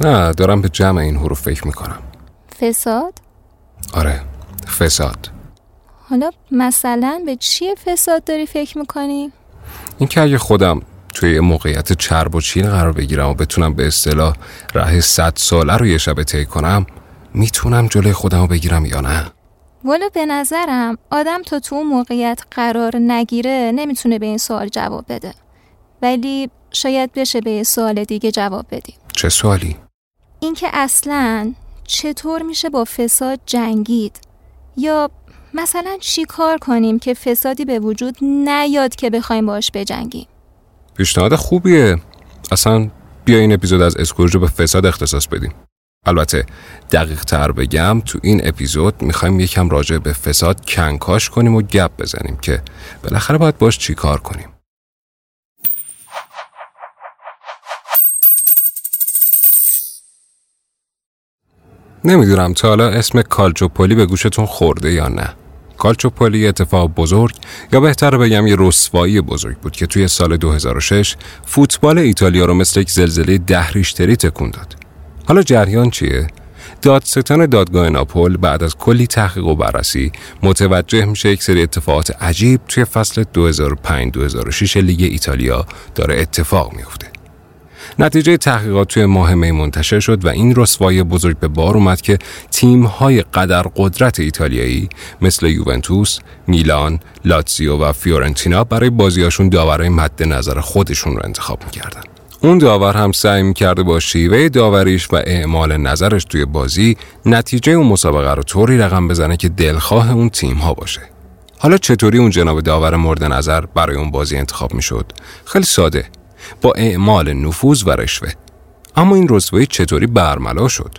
نه دارم به جمع این حروف فکر می‌کنم فساد؟ آره فساد حالا مثلا به چیه فساد داری فکر می‌کنی؟ این که اگه خودم توی یه موقعیت چرب و چین قرار بگیرم و بتونم به اصطلاح ره صد ساله رو یه شبه طی کنم می‌تونم جلوی خودم رو بگیرم یا نه والا به نظرم آدم تا تو اون موقعیت قرار نگیره نمی‌تونه به این سوال جواب بده ولی شاید بشه به یه سوال دیگه جواب بدیم چه سوالی؟ اینکه اصلا چطور میشه با فساد جنگید؟ یا مثلا چی کار کنیم که فسادی به وجود نیاد که بخوایم باش بجنگیم؟ پیشنهاد خوبیه. اصلا بیا این اپیزود از اسکورج رو به فساد اختصاص بدیم. البته دقیق تر بگم تو این اپیزود می‌خوایم یکم راجع به فساد کنکاش کنیم و گپ بزنیم که بالاخره باید باش چی کار کنیم. نمی‌دونم تا حالا اسم کالچوپولی به گوشتون خورده یا نه کالچوپولی اتفاق بزرگ یا بهتر بگم یه رسوایی بزرگ بود که توی سال 2006 فوتبال ایتالیا رو مثل یک زلزله ده ریشتری تکون داد حالا جریان چیه؟ دادستان دادگاه ناپل بعد از کلی تحقیق و بررسی متوجه میشه یک سری اتفاقات عجیب توی فصل 2005-2006 لیگ ایتالیا داره اتفاق میفته. نتیجه تحقیقات توی ماه می منتشر شد و این رسوایی بزرگ به بار اومد که تیم های قدر قدرت ایتالیایی مثل یوونتوس، میلان، لاتزیو و فیورنتینا برای بازیاشون داورای مد نظر خودشون رو انتخاب می‌کردن. اون داور هم سعی می‌کرده با شیوه داوریش و اعمال نظرش توی بازی نتیجه اون مسابقه رو طوری رقم بزنه که دلخواه اون تیم ها باشه. حالا چطوری اون جناب داور مورد نظر برای اون بازی انتخاب می‌شد؟ خیلی ساده. با اعمال نفوذ و رشوه. اما این رسوایی چطوری برملا شد؟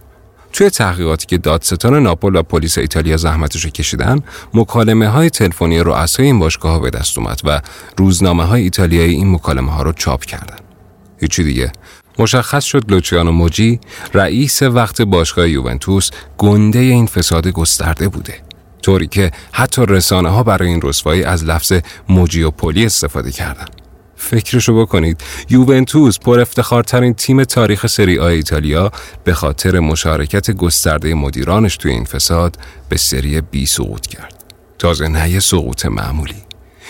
توی تحقیقاتی که دادستان ناپل و پلیس ایتالیا زحمتش کشیدن، مکالمه های تلفنی رؤسای این باشگاه ها به دست اومد و روزنامه های ایتالیایی این مکالمه ها رو چاپ کردن. هیچی دیگه مشخص شد لوچیانو موجی رئیس وقت باشگاه یوونتوس گنده این فساد گسترده بوده طوری که حتی رسانه ها برای این رسوایی از لفظ موجیوپولی استفاده کردن فکرشو بکنید یوونتوس پر افتخارترین تیم تاریخ سری آ ایتالیا به خاطر مشارکت گسترده مدیرانش توی این فساد به سری بی سقوط کرد تازه نه سقوط معمولی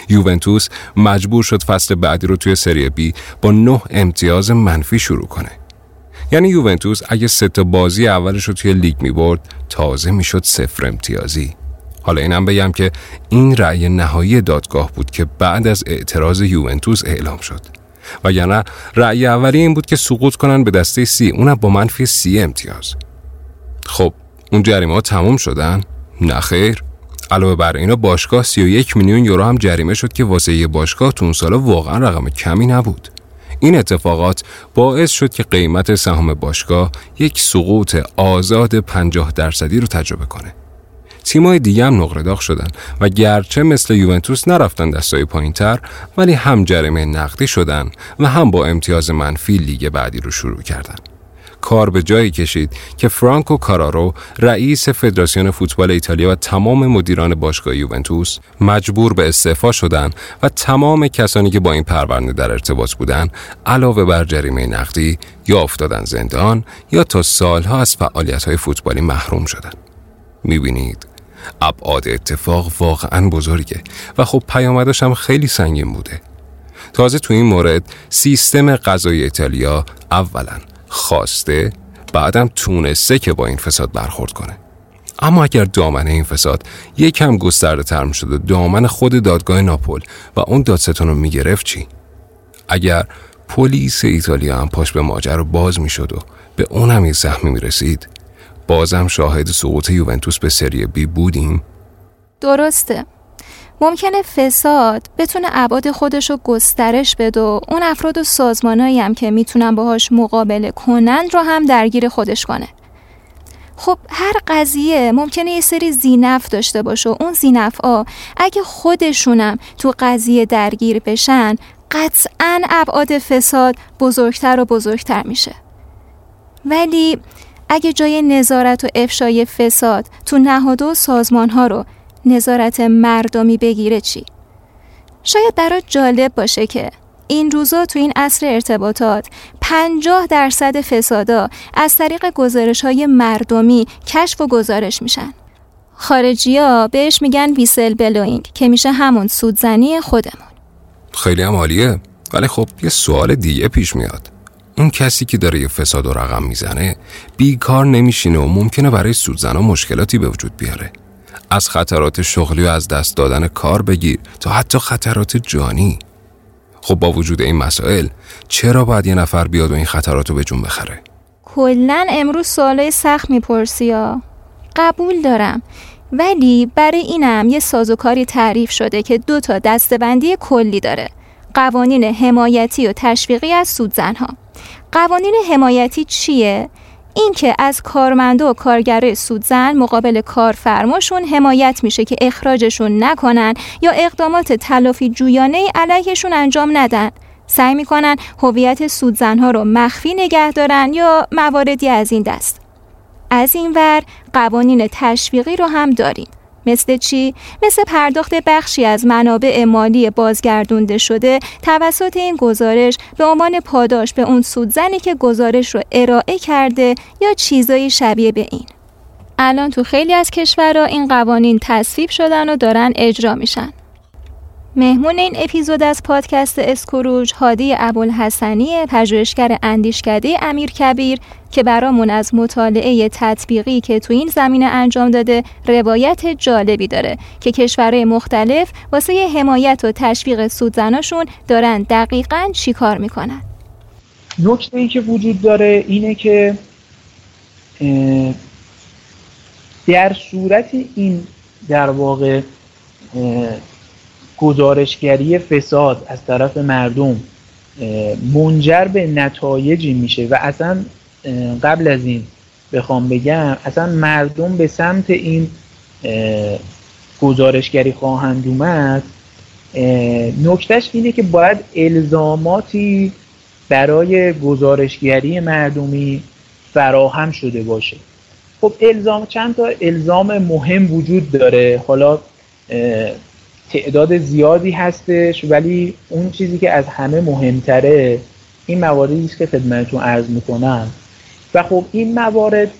یوونتوس مجبور شد فصل بعدی رو توی سری بی با نه امتیاز منفی شروع کنه. یعنی یوونتوس اگه سه تا بازی اولش رو توی لیگ می برد تازه می شد صفر امتیازی. حالا اینم بگم که این رأی نهایی دادگاه بود که بعد از اعتراض یوونتوس اعلام شد. و یعنی رأی اولی این بود که سقوط کنن به دسته سی اونم با منفی سی امتیاز. خب اون جریمه ها تموم شدن؟ نه خیر علاوه بر اینا باشگاه 31 میلیون یورو هم جریمه شد که واسه یه باشگاه تو اون سال واقعا رقم کمی نبود. این اتفاقات باعث شد که قیمت سهام باشگاه یک سقوط آزاد 50 درصدی رو تجربه کنه. تیمای دیگه هم نقره شدن و گرچه مثل یوونتوس نرفتن دستای پایینتر ولی هم جریمه نقدی شدن و هم با امتیاز منفی لیگ بعدی رو شروع کردن. کار به جایی کشید که فرانکو کارارو رئیس فدراسیون فوتبال ایتالیا و تمام مدیران باشگاه یوونتوس مجبور به استعفا شدند و تمام کسانی که با این پرونده در ارتباط بودند علاوه بر جریمه نقدی یا افتادن زندان یا تا سالها از فعالیت های فوتبالی محروم شدند. می‌بینید ابعاد اتفاق واقعا بزرگه و خب پیامدش هم خیلی سنگین بوده تازه تو این مورد سیستم غذای ایتالیا اولا خواسته بعدم تونسته که با این فساد برخورد کنه اما اگر دامنه این فساد یکم گسترده تر شده دامن خود دادگاه ناپل و اون دادستان رو می‌گرفت چی؟ اگر پلیس ایتالیا هم پاش به ماجر باز می‌شد و به اونم یه سهمی می‌رسید بازم شاهد سقوط یوونتوس به سری بی بودیم؟ درسته. ممکنه فساد بتونه ابعاد خودش رو گسترش بده و اون افراد و سازمانایی هم که می‌تونن باهاش مقابله کنند رو هم درگیر خودش کنه. خب هر قضیه ممکنه یه سری زینف داشته باشه و اون زینف ها اگه خودشونم تو قضیه درگیر بشن قطعا ابعاد فساد بزرگتر و بزرگتر میشه. ولی اگه جای نظارت و افشای فساد تو نهاد و سازمان ها رو نظارت مردمی بگیره چی؟ شاید برات جالب باشه که این روزا تو این عصر ارتباطات 50 درصد فسادا از طریق گزارش های مردمی کشف و گزارش میشن. خارجی ها بهش میگن ویسل بلوینگ که میشه همون سودزنی خودمون. خیلی هم عالیه ولی خب یه سوال دیگه پیش میاد. اون کسی که داره یه فساد و رقم می‌زنه بیکار نمیشینه و ممکنه برای سودزنا مشکلاتی به وجود بیاره. از خطرات شغلی و از دست دادن کار بگیر تا حتی خطرات جانی. خب با وجود این مسائل چرا باید یه نفر بیاد و این خطرات رو به جون بخره؟ کلا امروز سوالای سخت می‌پرسی ها. قبول دارم. ولی برای اینم یه سازوکاری تعریف شده که دو تا دستبندی کلی داره. قوانین حمایتی و تشویقی از سودزنها قوانین حمایتی چیه؟ اینکه از کارمنده و کارگره سودزن مقابل کارفرماشون حمایت میشه که اخراجشون نکنن یا اقدامات تلافی جویانه علیهشون انجام ندن. سعی می‌کنن هویت سودزنها رو مخفی نگه دارن یا مواردی از این دست. از این ور قوانین تشویقی رو هم داریم. مثل چی؟ مثل پرداخت بخشی از منابع مالی بازگردونده شده توسط این گزارش به عنوان پاداش به اون سودزنی که گزارش رو ارائه کرده یا چیزایی شبیه به این. الان تو خیلی از کشورها این قوانین تصویب شدن و دارن اجرا میشن. مهمون این اپیزود از پادکست اسکروج هادی ابوالحسنی پژوهشگر اندیشکده امیر کبیر که برامون از مطالعه تطبیقی که تو این زمینه انجام داده روایت جالبی داره که کشورهای مختلف واسه حمایت و تشویق سودزناشون دارن دقیقا چی کار می‌کنن. نکته ای که وجود داره اینه که در صورت این در واقع گزارشگری فساد از طرف مردم منجر به نتایجی میشه و اصلا قبل از این بخوام بگم اصلا مردم به سمت این گزارشگری خواهند اومد. نکتهش اینه که باید الزاماتی برای گزارشگری مردمی فراهم شده باشه. خب الزام چند تا الزام مهم وجود داره. حالا تعداد زیادی هستش ولی اون چیزی که از همه مهمتره این مواردی است که خدمتتون عرض می‌کنم. و خب این موارد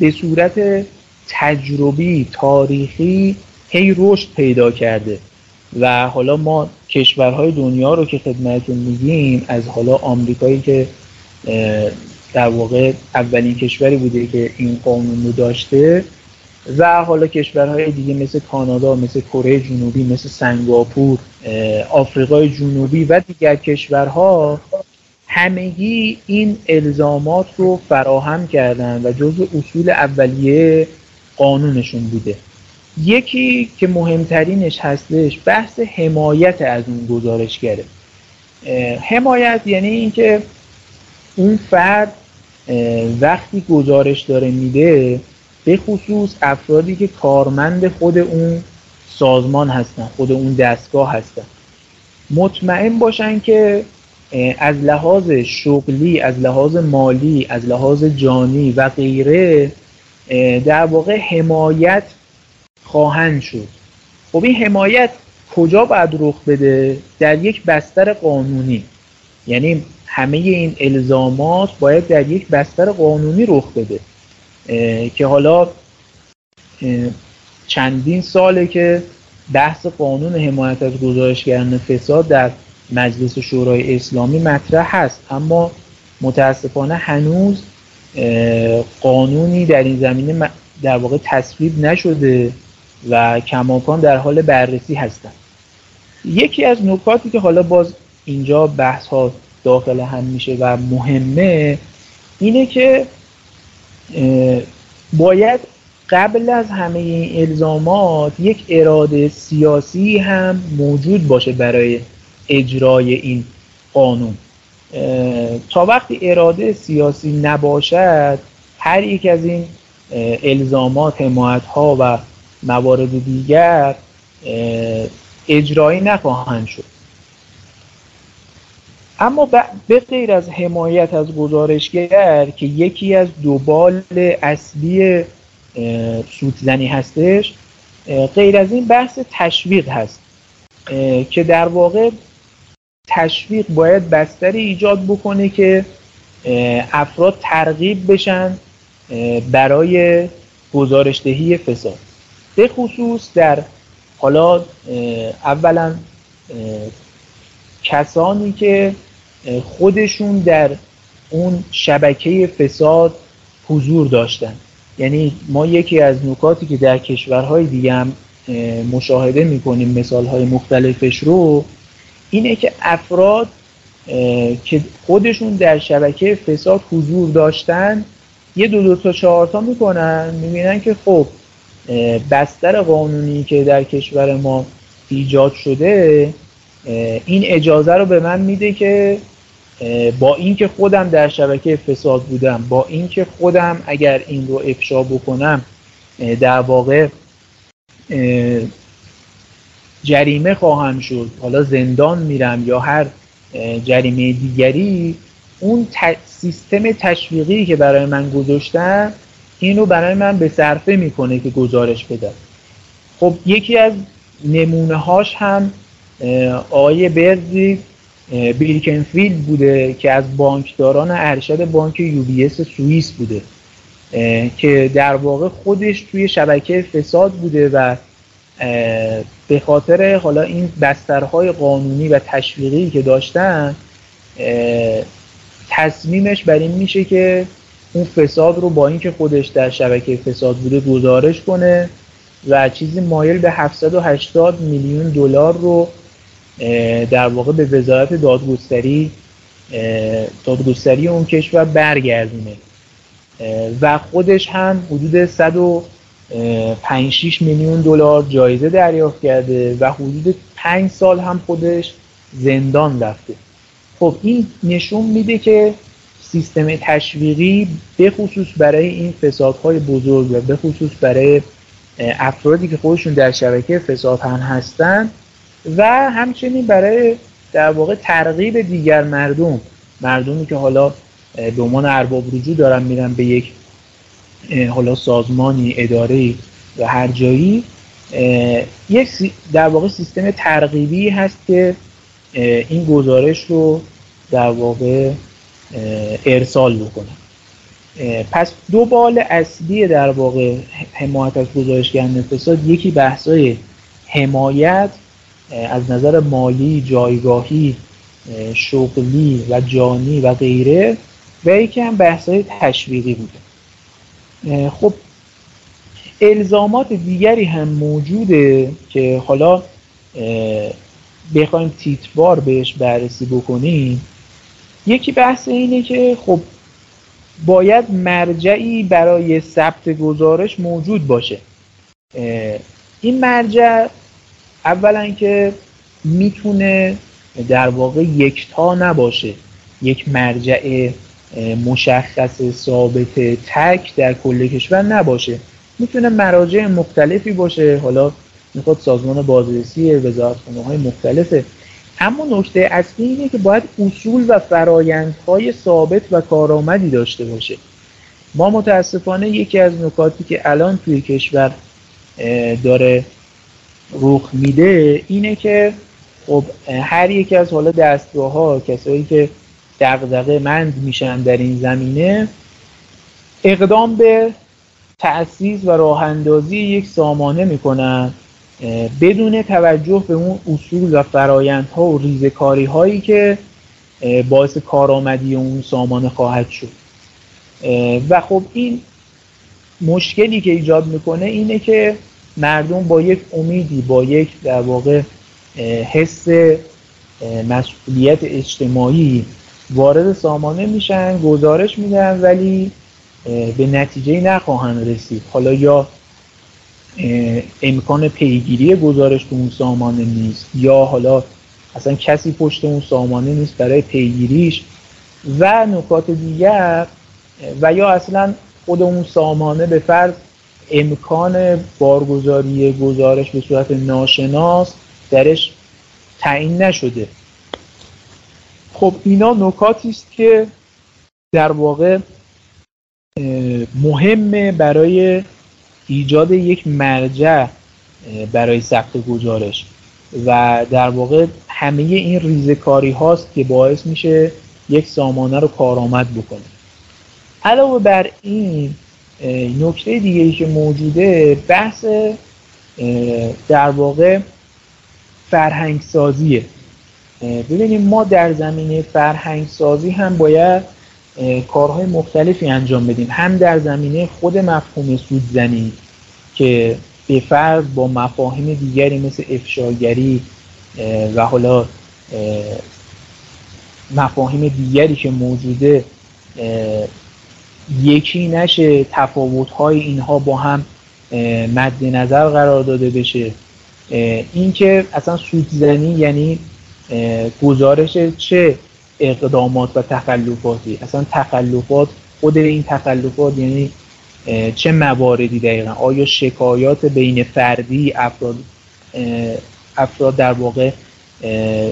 به صورت تجربی تاریخی هی رشد پیدا کرده. و حالا ما کشورهای دنیا رو که خدمتتون میگیم از حالا آمریکایی که در واقع اولین کشوری بوده که این قانون رو داشته و حالا کشورهای دیگه مثل کانادا مثل کره جنوبی مثل سنگاپور آفریقای جنوبی و دیگر کشورها همگی این الزامات رو فراهم کردن و جزو اصول اولیه قانونشون بوده. یکی که مهمترینش هستش بحث حمایت از اون گزارشگره. حمایت یعنی اینکه اون فرد وقتی گزارش داره میده به خصوص افرادی که کارمند خود اون سازمان هستن خود اون دستگاه هستن. مطمئن باشن که از لحاظ شغلی از لحاظ مالی از لحاظ جانی و غیره در واقع حمایت خواهند شد. خب این حمایت کجا باید رخ بده؟ در یک بستر قانونی. یعنی همه این الزامات باید در یک بستر قانونی رخ بده. که حالا چندین ساله که بحث قانون حمایت از گزارشگران فساد در مجلس شورای اسلامی مطرح هست. اما متاسفانه هنوز قانونی در این زمینه در واقع تصویب نشده و کماکان در حال بررسی هستند. یکی از نکاتی که حالا باز اینجا بحث ها داخل هم میشه و مهمه اینه که باید قبل از همه این الزامات یک اراده سیاسی هم موجود باشه برای اجرای این قانون. تا وقتی اراده سیاسی نباشد هر یک از این الزامات حمایت ها و موارد دیگر اجرایی نخواهند شد. اما به غیر از حمایت از گزارشگر که یکی از دوبال اصلی سودزنی هستش غیر از این بحث تشویق هست که در واقع تشویق باید بستری ایجاد بکنه که افراد ترغیب بشن برای گزارشدهی فساد. به خصوص در حالا اولا کسانی که خودشون در اون شبکه فساد حضور داشتن. یعنی ما یکی از نکاتی که در کشورهای دیگه هم مشاهده می‌کنیم مثالهای مختلفش رو اینه که افراد که خودشون در شبکه فساد حضور داشتن یه دو دو تا چهار تا می‌کنن. می‌بینن که خب بستر قانونی که در کشور ما ایجاد شده این اجازه رو به من میده که با اینکه خودم در شبکه فساد بودم با اینکه خودم اگر این رو افشا بکنم در واقع جریمه خواهم شد. حالا زندان میرم یا هر جریمه دیگری اون سیستم تشویقی که برای من گذاشتن اینو برای من به صرفه می‌کنه که گزارش بدم. خب یکی از نمونه هاش هم آقای برزی بیلکنفیلد بوده که از بانکداران ارشد بانک یو بی سوئیس بوده که در واقع خودش توی شبکه فساد بوده و به خاطر حالا این بسترهای قانونی و تشویقی که داشتن تصمیمش بر این میشه که اون فساد رو با اینکه خودش در شبکه فساد بوده گزارش کنه و چیزی مایل به 780 میلیون دلار رو در واقع به وزارت دادگستری دادگستری اون کشور برگردونه. و خودش هم حدود 156 میلیون دلار جایزه دریافت کرده و حدود 5 سال هم خودش زندان رفته. خب این نشون میده که سیستم تشویقی به خصوص برای این فسادهای بزرگ و به خصوص برای افرادی که خودشون در شبکه فساد هم هستن و همچنین برای در واقع ترغیب دیگر مردم مردمی که حالا به عنوان ارباب رجوع دارن میرن به یک حالا سازمانی اداره و هر جایی یک در واقع سیستم ترغیبی هست که این گزارش رو در واقع ارسال بکنه پس دو بال اصلی در واقع حمایت از گزارشگر فساد یکی بحثای حمایت از نظر مالی جایگاهی شغلی و جانی و غیره و یکی هم بحثای تشویقی بوده خب الزامات دیگری هم موجوده که حالا بخوایم تیتوار بهش بررسی بکنیم. یکی بحث اینه که خب باید مرجعی برای ثبت گزارش موجود باشه. این مرجع اولا که می‌تونه در واقع یکتا نباشه. یک مرجع مشخص ثابت تک در کل کشور نباشه. می‌تونه مراجع مختلفی باشه. حالا می‌خواد سازمان بازرسی وزارتخانه های مختلف اما نکته اصلی اینه که باید اصول و فرایندهای ثابت و کارآمدی داشته باشه. ما متاسفانه یکی از نکاتی که الان توی کشور داره رخ میده اینه که خب هر یکی از حالا دستگاه ها کسایی که دغدغه مند میشن در این زمینه اقدام به تأسیس و راه اندازی یک سامانه می‌کنن بدون توجه به اون اصول و فرایندها و ریزکاری هایی که باعث کارآمدی اون سامانه خواهد شد. و خب این مشکلی که ایجاد می‌کنه اینه که مردم با یک امیدی با یک در واقع حس مسئولیت اجتماعی وارد سامانه میشن گزارش میدن ولی به نتیجه نخواهند رسید. حالا یا امکان پیگیری گزارش تو اون سامانه نیست یا حالا اصلا کسی پشت اون سامانه نیست برای پیگیریش و نکات دیگر و یا اصلا خود اون سامانه به فرض امکان بارگذاری گزارش به صورت ناشناس درش تعیین نشده. خب اینا نکاتی است که در واقع مهمه برای ایجاد یک مرجع برای ثبت گزارش. و در واقع همه این ریزکاری هاست که باعث میشه یک سامانه رو کارآمد بکنه. علاوه بر این نکته دیگه که موجوده بحث در واقع فرهنگ سازیه ببینیم ما در زمینه فرهنگ سازی هم باید کارهای مختلفی انجام بدیم. هم در زمینه خود مفهوم سودزنی که به فرض با مفاهیم دیگری مثل افشاگری و حالا مفاهیم دیگری که موجوده یکی نشه تفاوت‌های اینها با هم مد نظر قرار داده بشه. اینکه اصلا سودزنی یعنی گزارش چه اقدامات و تخلفاتی؟ اصلا تخلفات خود این تخلفات یعنی چه مواردی دقیقا؟ آیا شکایات بین فردی افراد افراد در واقع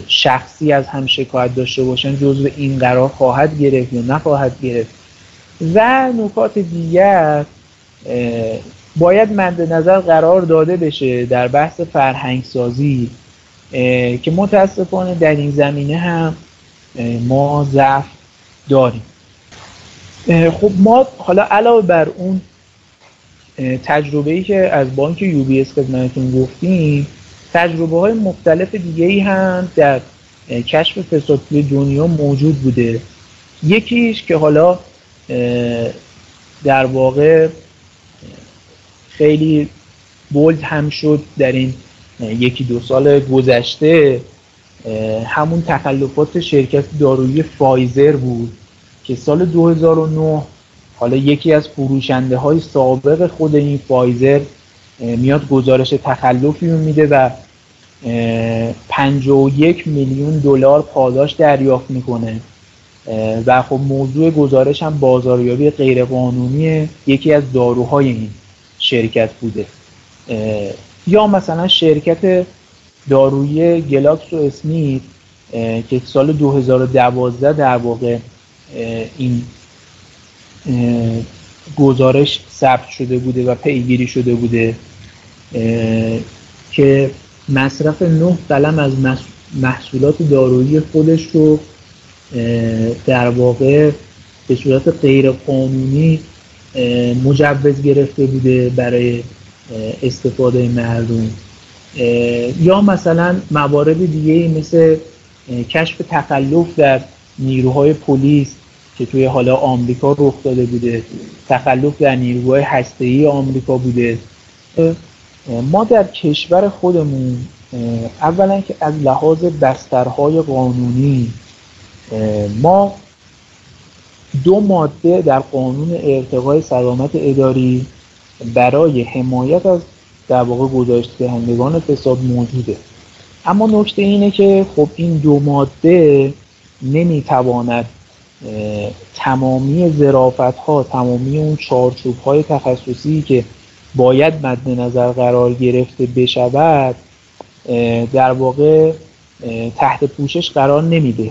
شخصی از هم شکایت داشته باشن جزو این قرار خواهد گرفت یا نخواهد گرفت؟ و نکات دیگر باید مد نظر قرار داده بشه در بحث فرهنگ سازی که متاسفانه در این زمینه هم ما ضعف داریم. خب ما حالا علاوه بر اون تجربه ای که از بانک یو بی اس خدمتتون گفتیم تجربه های مختلف دیگه ای هم در کشف فساد دنیا موجود بوده. یکیش که حالا در واقع خیلی bold هم شد در این یکی دو سال گذشته. همون تخلفات شرکت دارویی فایزر بود که سال 2009 حالا یکی از فروشنده های سابق خود این فایزر میاد گزارش تخلفی میده و 51 میلیون دلار پاداش دریافت می‌کنه. و خب موضوع گزارش هم بازاریابی غیرقانونی یکی از داروهای این شرکت بوده. یا مثلا شرکت دارویی گلاکسو اسمیت که سال 2012 در واقع این گزارش ثبت شده بوده و پیگیری شده بوده که مصرف نه قلم از محصولات دارویی خودش رو در واقع به صورت غیر قانونی مجوز گرفته بوده برای استفاده مردم. یا مثلا موارد دیگه مثل کشف تخلف در نیروهای پلیس که توی حالا آمریکا رخ داده بوده تخلف در نیروهای هسته‌ای آمریکا بوده. ما در کشور خودمون اولا که از لحاظ بسترهای قانونی ما دو ماده در قانون ارتقای سلامت اداری برای حمایت از در واقع گذاشت دهندگان فساد موجوده. اما نکته اینه که خب این دو ماده نمی‌تواند تمامی زرافت ها تمامی اون چارچوب های تخصصی که باید مد نظر قرار گرفته بشود در واقع تحت پوشش قرار نمیده.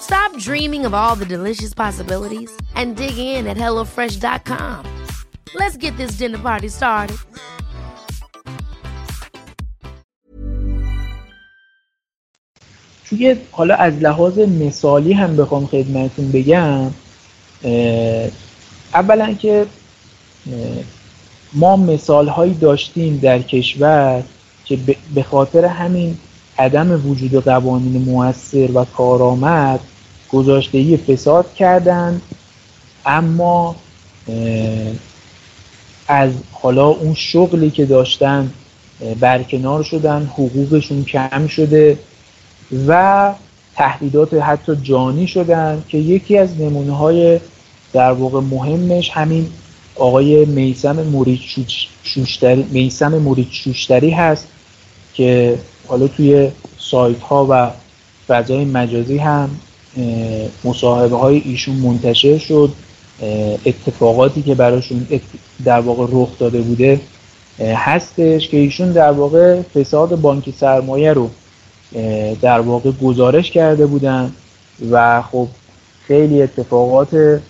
Stop dreaming of all the delicious possibilities and dig in at HelloFresh.com. Let's get this dinner party started. توی حالا از لحاظ مثالی هم بخوام خدمتون بگم اولا که ما مثال هایی داشتیم در کشور که به خاطر همین عدم وجود قوانین موثر و کارآمد گذاشتگی فساد کردند اما از حالا اون شغلی که داشتن برکنار شدن حقوقشون کم شده و تهدیدات حتی جانی شدن که یکی از نمونه های در واقع مهمش همین آقای میسم مورید شوشتری هست که حالا توی سایت ها و فضای مجازی هم مصاحبه های ایشون منتشر شد. اتفاقاتی که براشون در واقع رخ داده بوده هستش که ایشون در واقع فساد بانک سرمایه رو در واقع گزارش کرده بودن و خب خیلی اتفاقات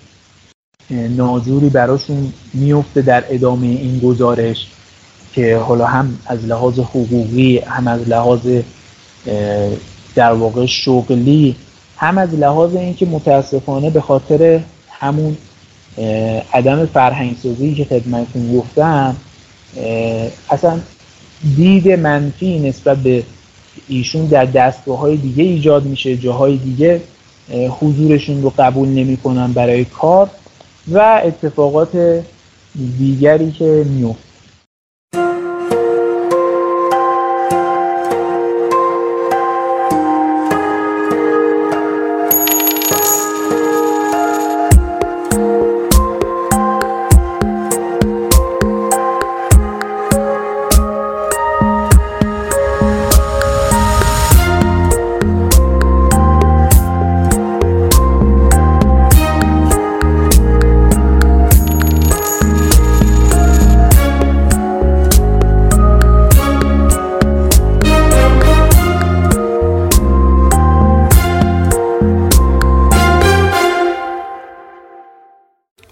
ناجوری براشون میفته در ادامه این گزارش. که حالا هم از لحاظ حقوقی هم از لحاظ در واقع شغلی هم از لحاظ اینکه متاسفانه به خاطر همون عدم فرهنگسازی که خدمتتون گفتم اصلا دید منفی نسبت به ایشون در دستگاه های دیگه ایجاد میشه جاهای دیگه حضورشون رو قبول نمی‌کنن برای کار و اتفاقات دیگری که میفته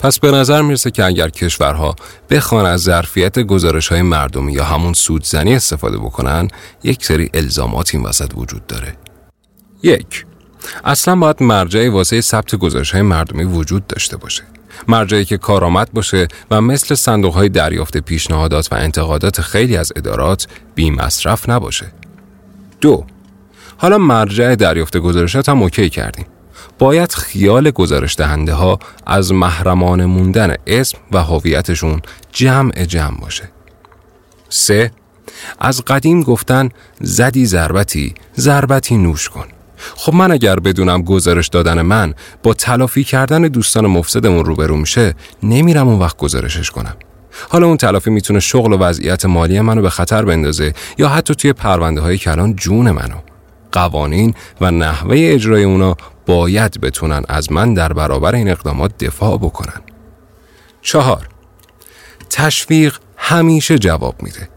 پس به نظر می‌رسه که اگر کشورها بخوان از ظرفیت گزارش های مردمی یا همون سودزنی استفاده بکنن یک سری الزامات این وسط وجود داره. یک اصلا باید مرجعی واسه ثبت گزارش های مردمی وجود داشته باشه. مرجعی که کارآمد باشه و مثل صندوق های دریافت پیشنهادات و انتقادات خیلی از ادارات بی مصرف نباشه. دو حالا مرجع دریافت گزارشات هم اوکی کردیم. باید خیال گزارش دهنده ها از محرمان موندن اسم و هویتشون جمع جمع باشه. سه از قدیم گفتن زدی ضربتی ضربتی نوش کن. خب من اگر بدونم گزارش دادن من با تلافی کردن دوستان مفسدمون روبرو میشه نمیرم اون وقت گزارشش کنم. حالا اون تلافی می‌تونه شغل و وضعیت مالی منو به خطر بندازه یا حتی توی پرونده های کلان جون منو. قوانین و نحوه اجرای اونا باید بتونن از من در برابر این اقدامات دفاع بکنن. چهار تشویق همیشه جواب میده.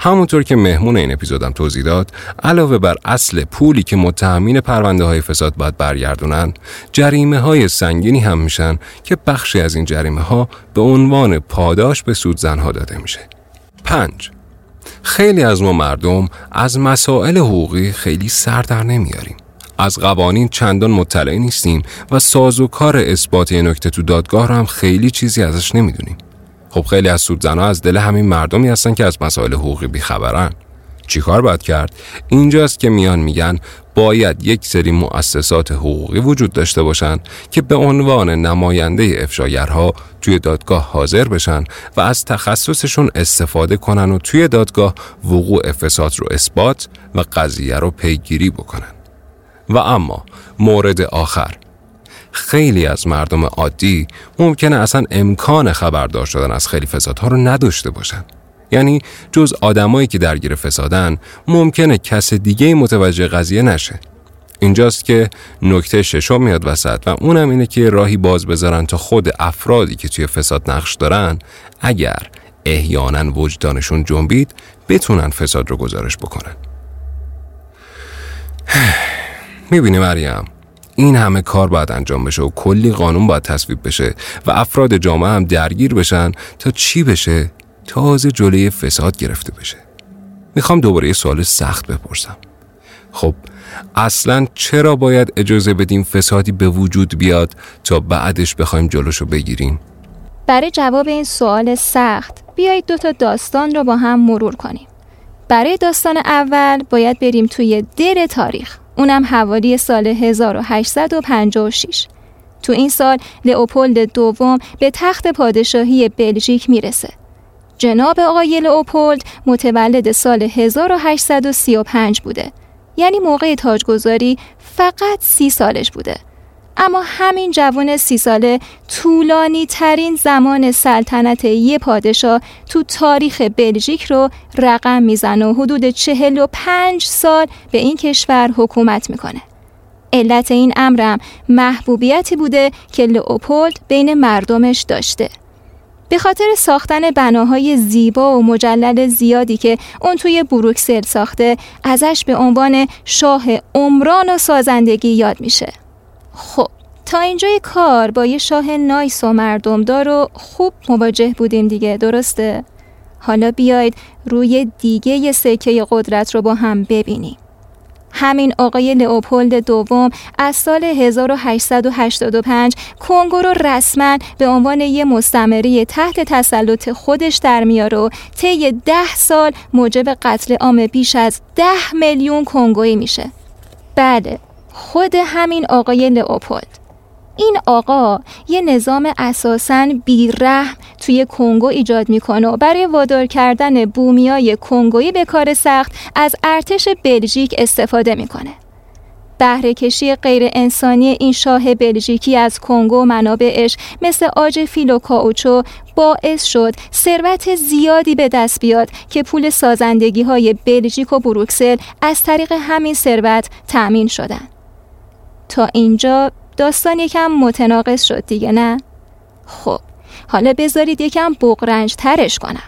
همونطور که مهمون این اپیزودم توضیح داد علاوه بر اصل پولی که متهمین پرونده های فساد باید برگردونن جریمه های سنگینی هم میشن که بخشی از این جریمه ها به عنوان پاداش به سودزنها داده میشه پنج خیلی از ما مردم از مسائل حقوقی خیلی سر در نمیاریم از قوانین چندان مطلع نیستیم و سازوکار اثبات نکته تو دادگاه رو هم خیلی چیزی ازش نمی‌دونیم. خب خیلی از سودزنها از دل همین مردمی هستن که از مسائل حقوقی بیخبرن. چیکار باید کرد؟ اینجاست که میان میگن باید یک سری مؤسسات حقوقی وجود داشته باشند که به عنوان نماینده افشاگرها توی دادگاه حاضر بشن و از تخصصشون استفاده کنن و توی دادگاه وقوع فساد رو اثبات و قضیه رو پیگیری بکنن. و اما مورد آخر. خیلی از مردم عادی ممکنه اصلا امکان خبردار شدن از خیلی فسادها رو نداشته باشن. یعنی جز آدمایی که درگیر فسادن ممکنه کس دیگه متوجه قضیه نشه. اینجاست که نکته ششم میاد وسط و اونم اینه که راهی باز بذارن تا خود افرادی که توی فساد نقش دارن اگر احیانا وجدانشون جنبید بتونن فساد رو گزارش بکنن. می‌بینی مریم؟ این همه کار باید انجام بشه و کلی قانون باید تصویب بشه و افراد جامعه هم درگیر بشن تا چی بشه؟ تازه جلوی فساد گرفته بشه. می‌خوام دوباره یه سوال سخت بپرسم. خب اصلا چرا باید اجازه بدیم فسادی به وجود بیاد تا بعدش بخوایم جلوشو بگیریم؟ برای جواب این سوال سخت بیایید دو تا داستان رو با هم مرور کنیم. برای داستان اول باید بریم توی در تاریخ. اونم حوالی سال 1856 تو این سال لئوپولد دوم به تخت پادشاهی بلژیک می‌رسه. جناب آقای لئوپولد متولد سال 1835 بوده. یعنی موقع تاجگذاری فقط سی سالش بوده. اما همین جوان سی ساله طولانی ترین زمان سلطنت یه پادشاه تو تاریخ بلژیک رو رقم می‌زنه و حدود چهل و پنج سال به این کشور حکومت می‌کنه. علت این امرم محبوبیتی بوده که لئوپولد بین مردمش داشته. به خاطر ساختن بناهای زیبا و مجلل زیادی که اون توی بروکسل ساخته ازش به عنوان شاه عمران و سازندگی یاد میشه خب تا اینجای کار با یه شاه نایس و مردمدار و خوب مواجه بودیم دیگه درسته؟ حالا بیاید روی دیگه یه سکه قدرت رو با هم ببینیم. همین آقای لئوپولد دوم از سال 1885 کنگو رو رسما به عنوان یه مستمری تحت تسلط خودش در میاره و طی ده سال موجب قتل عام بیش از ده میلیون کنگویی میشه. بله. خود همین آقای لئوپولد این آقا یه نظام اساساً بیرحم توی کنگو ایجاد می‌کنه و برای وادار کردن بومیای کنگویی به کار سخت از ارتش بلژیک استفاده می‌کنه. بهره کشی غیر انسانی این شاه بلژیکی از کنگو و منابعش مثل آج فیل و کاوچو باعث شد ثروت زیادی به دست بیاد که پول سازندگی های بلژیک و بروکسل از طریق همین ثروت تأمین شدن. تا اینجا داستان یکم متناقض شد دیگه نه؟ خب حالا بذارید یکم بغرنج ترش کنم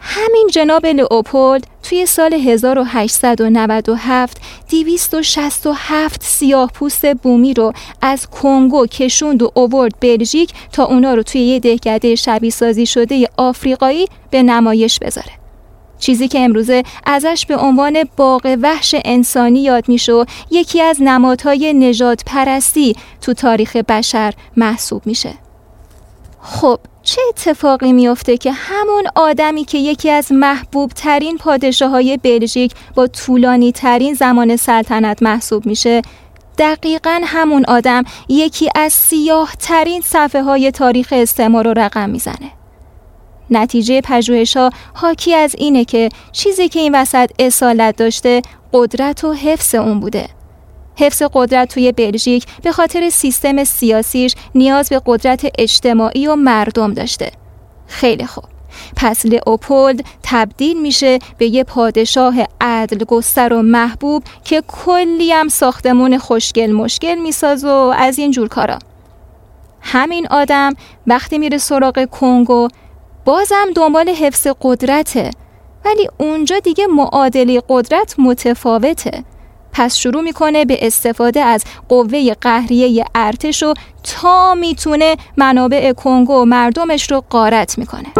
همین جناب لئوپولد توی سال 1897 267 سیاه پوست بومی رو از کنگو کشوند و اوورد بلژیک تا اونا رو توی یه دهکده شبیه سازی شده آفریقایی به نمایش بذاره. چیزی که امروزه ازش به عنوان باغ وحش انسانی یاد میشه یکی از نمادهای نجات پرستی تو تاریخ بشر محسوب میشه. خب چه اتفاقی میافته که همون آدمی که یکی از محبوب ترین پادشاه های بلژیک با طولانی ترین زمان سلطنت محسوب میشه دقیقا همون آدم یکی از سیاه ترین صفحه های تاریخ استعمار رو رقم می‌زنه نتیجه پژوهش ها حاکی از اینه که چیزی که این وسط اصالت داشته قدرت و حفظ اون بوده. حفظ قدرت توی بلژیک به خاطر سیستم سیاسیش نیاز به قدرت اجتماعی و مردم داشته. خیلی خوب. پس لئوپولد تبدیل میشه به یه پادشاه عدل گستر و محبوب که کلی هم ساختمون خوشگل مشکل میساز و از این جور کارا. همین آدم وقتی میره سراغ کنگو بازم دنبال حفظ قدرته. ولی اونجا دیگه معادله قدرت متفاوته. پس شروع می‌کنه به استفاده از قوه قهریه ارتش و تا می‌تونه منابع کنگو و مردمش رو قارت می‌کنه.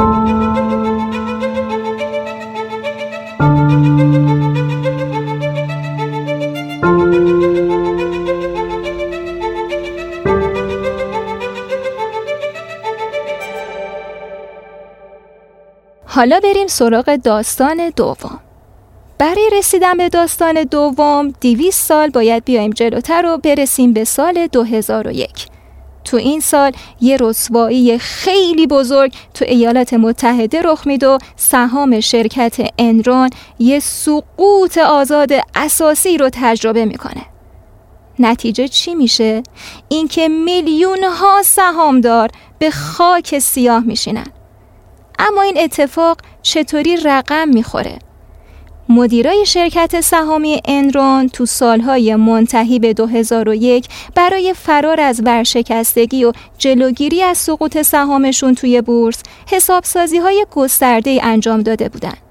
حالا بریم سراغ داستان دوم. برای رسیدن به داستان دوم 200 سال باید بیایم جلوتر و برسیم به سال 2001 تو این سال یه رسوایی خیلی بزرگ تو ایالات متحده رخ میده و سهام شرکت انرون یه سقوط آزاد اساسی رو تجربه می‌کنه. نتیجه چی میشه؟ اینکه میلیون ها سهامدار به خاک سیاه میشینن. اما این اتفاق چطوری رقم می‌خوره؟ مدیرای شرکت سهامی انرون تو سالهای منتهی به 2001 برای فرار از ورشکستگی و جلوگیری از سقوط سهامشون توی بورس حسابسازی های انجام داده بودند.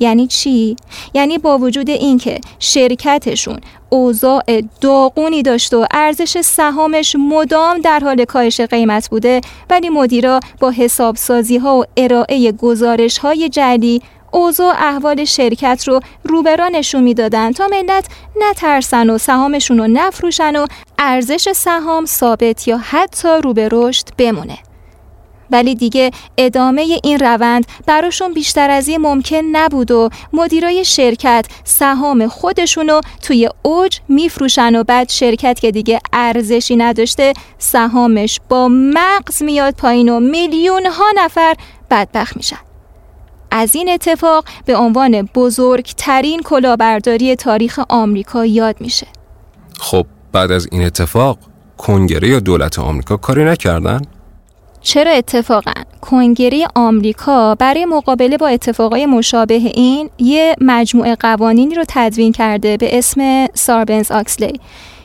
یعنی چی؟ یعنی با وجود اینکه شرکتشون اوضاع داغونی داشت و ارزش سهامش مدام در حال کاهش قیمت بوده ولی مدیرا با حسابسازی ها و ارائه گزارش های جلی اوضاع احوال شرکت رو روبرا نشون می‌دادن تا ملت نترسن و سهامشون رو نفروشن و ارزش سهام ثابت یا حتی رو به رشد بمونه ولی دیگه ادامه این روند براشون بیشتر از این ممکن نبود و مدیرای شرکت سهام خودشونو توی اوج میفروشن و بعد شرکت که دیگه ارزشی نداشته سهامش با مغز میاد پایین و میلیون ها نفر بدبخت میشن از این اتفاق به عنوان بزرگترین کلاهبرداری تاریخ آمریکا یاد میشه. خب بعد از این اتفاق کنگره یا دولت آمریکا کاری نکردن؟ چرا اتفاقا کنگره آمریکا برای مقابله با اتفاقای مشابه این یه مجموعه قوانینی رو تدوین کرده به اسم ساربنز آکسلی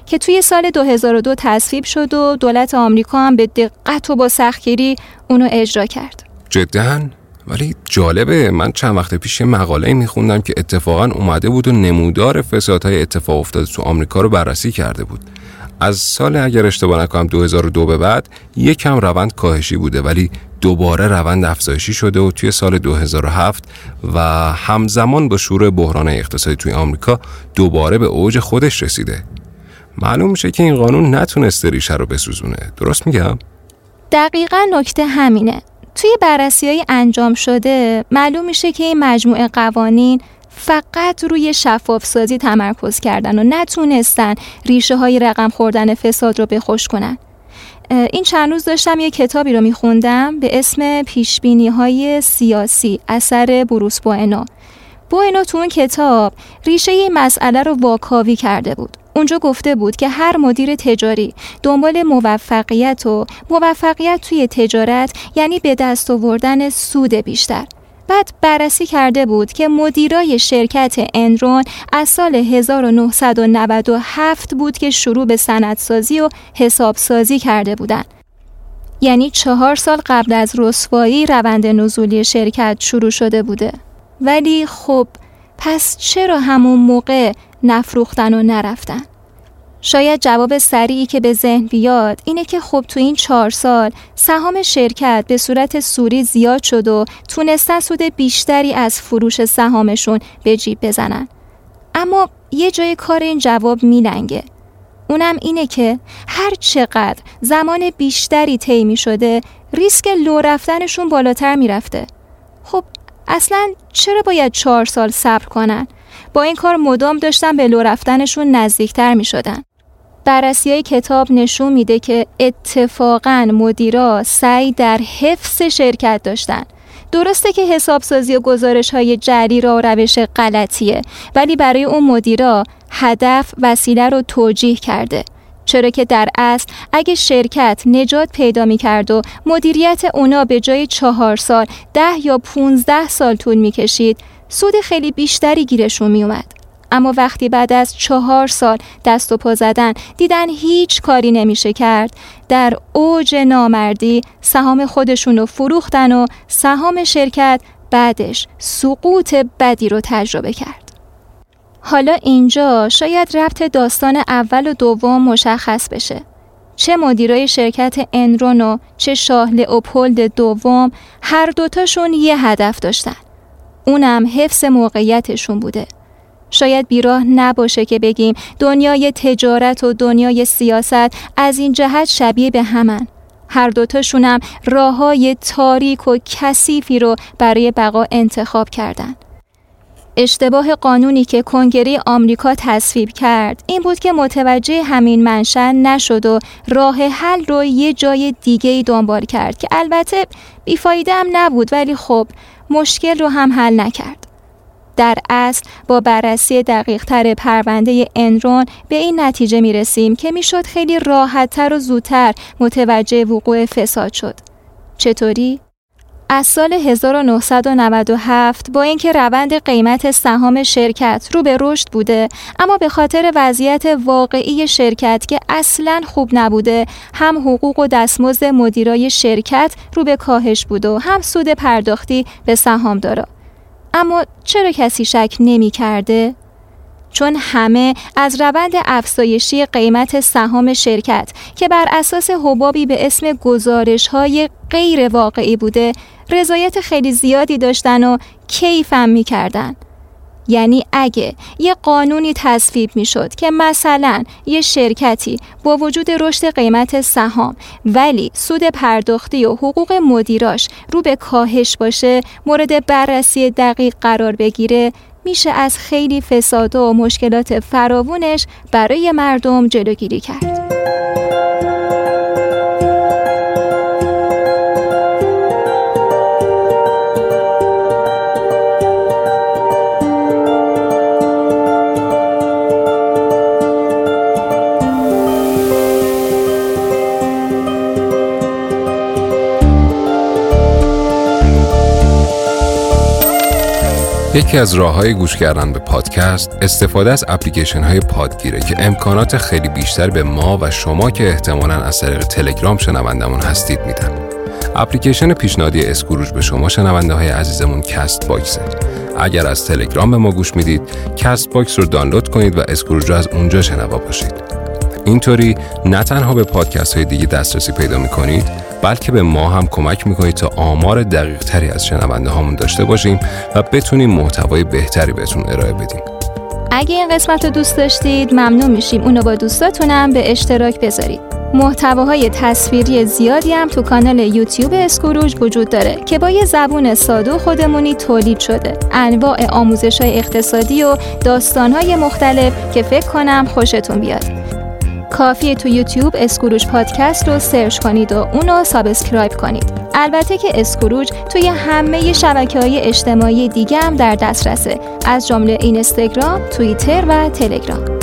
که توی سال 2002 تصویب شد و دولت آمریکا هم به دقت و با سختگیری اونو اجرا کرد. جدا؟ ولی جالبه. من چند وقت پیش یه مقاله میخوندم که اتفاقا اومده بود و نمودار فسادهای اتفاق افتاده تو آمریکا رو بررسی کرده بود. از سال اگر اشتباه نکنم 2002 به بعد یکم روند کاهشی بوده ولی دوباره روند افزایشی شده و توی سال 2007 و همزمان با شروع بحران اقتصادی توی آمریکا دوباره به اوج خودش رسیده. معلوم میشه که این قانون نتونسته ریشه رو بسوزونه. درست میگم؟ دقیقا نکته همینه. توی بررسی های انجام شده معلوم میشه که این مجموعه قوانین فقط روی شفاف سازی تمرکز کردن و نتونستن ریشه های رقم خوردن فساد رو بخوش کنن. این چند روز داشتم یه کتابی رو میخوندم به اسم پیشبینی های سیاسی اثر بروس بوئنو. بوئنو تو اون کتاب ریشه این مسئله رو واکاوی کرده بود. اونجا گفته بود که هر مدیر تجاری دنبال موفقیت و موفقیت توی تجارت یعنی به دست آوردن سود بیشتر. بعد بررسی کرده بود که مدیرای شرکت انرون از سال 1997 بود که شروع به سندسازی و حسابسازی کرده بودند. یعنی چهار سال قبل از رسوایی روند نزولی شرکت شروع شده بوده. ولی خب پس چرا همون موقع نفروختن و نرفتن؟ شاید جواب سریعی که به ذهن بیاد اینه که خب تو این چهار سال سهام شرکت به صورت سوری زیاد شد و تونستن سود بیشتری از فروش سهامشون به جیب بزنن اما یه جای کار این جواب میلنگه اونم اینه که هر چقدر زمان بیشتری طی شده ریسک لو رفتنشون بالاتر می‌رفته خب اصلا چرا باید چهار سال صبر کنن؟ با این کار مدام داشتن به لو رفتنشون نزدیکتر می شدن. بررسی کتاب نشون میده که اتفاقا مدیرا سعی در حفظ شرکت داشتن درسته که حسابسازی و گزارش های جری را روش غلطیه ولی برای اون مدیرا هدف وسیله رو توجیه کرده چرا که در اصل اگه شرکت نجات پیدا می کرد و مدیریت اونا به جای چهار سال ده یا پونزده سال طول می کشید سود خیلی بیشتری گیرشون می اومد. اما وقتی بعد از چهار سال دست و پا زدن دیدن هیچ کاری نمیشه کرد. در اوج نامردی سهام خودشون رو فروختن و سهام شرکت بعدش سقوط بدی رو تجربه کرد. حالا اینجا شاید ربط داستان اول و دوم مشخص بشه. چه مدیرای شرکت انرون و چه شاه لئوپولد دوم هر دوتاشون یه هدف داشتن. اونم حفظ موقعیتشون بوده. شاید بیراه نباشه که بگیم دنیای تجارت و دنیای سیاست از این جهت شبیه به همن هر دوتاشونم راه های تاریک و کثیفی رو برای بقا انتخاب کردند. اشتباه قانونی که کنگره آمریکا تصویب کرد این بود که متوجه همین منشأ نشد و راه حل رو یه جای دیگه ای دنبال کرد که البته بیفایده هم نبود ولی خب مشکل رو هم حل نکرد. در اصل با بررسی دقیق تر پرونده انرون به این نتیجه می رسیم که می‌شد خیلی راحتتر و زودتر متوجه وقوع فساد شد. چطوری؟ از سال 1997 با اینکه روند قیمت سهام شرکت رو به رشد بوده اما به خاطر وضعیت واقعی شرکت که اصلا خوب نبوده هم حقوق و دستمزد مدیرای شرکت رو به کاهش بوده و هم سود پرداختی به سهامدارا اما چرا کسی شک نمی کرده؟ چون همه از روند افزایشی قیمت سهام شرکت که بر اساس حبابی به اسم گزارش های غیر واقعی بوده رضایت خیلی زیادی داشتن و کیفم می‌کردن یعنی اگه یه قانونی تصویب می‌شد که مثلا یه شرکتی با وجود رشد قیمت سهام ولی سود پرداختی و حقوق مدیراش رو به کاهش باشه مورد بررسی دقیق قرار بگیره میشه از خیلی فساد و مشکلات فراوونش برای مردم جلوگیری کرد. یکی از راه های گوش کردن به پادکست استفاده از اپلیکیشن های پادگیره که امکانات خیلی بیشتر به ما و شما که احتمالا از طریق تلگرام شنوندمون هستید میدن. اپلیکیشن پیشنهادی اسکروج به شما شنونده های عزیزمون کست باکسه. اگر از تلگرام به ما گوش می‌دید کست باکس رو دانلود کنید و اسکروج رو از اونجا شنوا باشید. اینطوری نه تنها به پادکست های دیگه دسترسی پیدا می‌کنید بلکه به ما هم کمک می‌کنید تا آمار دقیق تری از شنونده هامون داشته باشیم و بتونیم محتوای بهتری بهتون ارائه بدیم. اگه این قسمت رو دوست داشتید ممنون میشیم. اونو با دوستاتونم به اشتراک بذارید. محتواهای تصویری زیادی هم تو کانال یوتیوب اسکروج وجود داره که با یه زبون ساده و خودمونی تولید شده. انواع آموزش های اقتصادی و داستان های مختلف که فکر کنم خوشتون بیاد. کافیه تو یوتیوب اسکروج پادکست رو سرچ کنید و اونو subscribe کنید. البته که اسکروج توی همه شبکه های اجتماعی دیگه هم در دسترسه از جمله اینستاگرام، توییتر و تلگرام.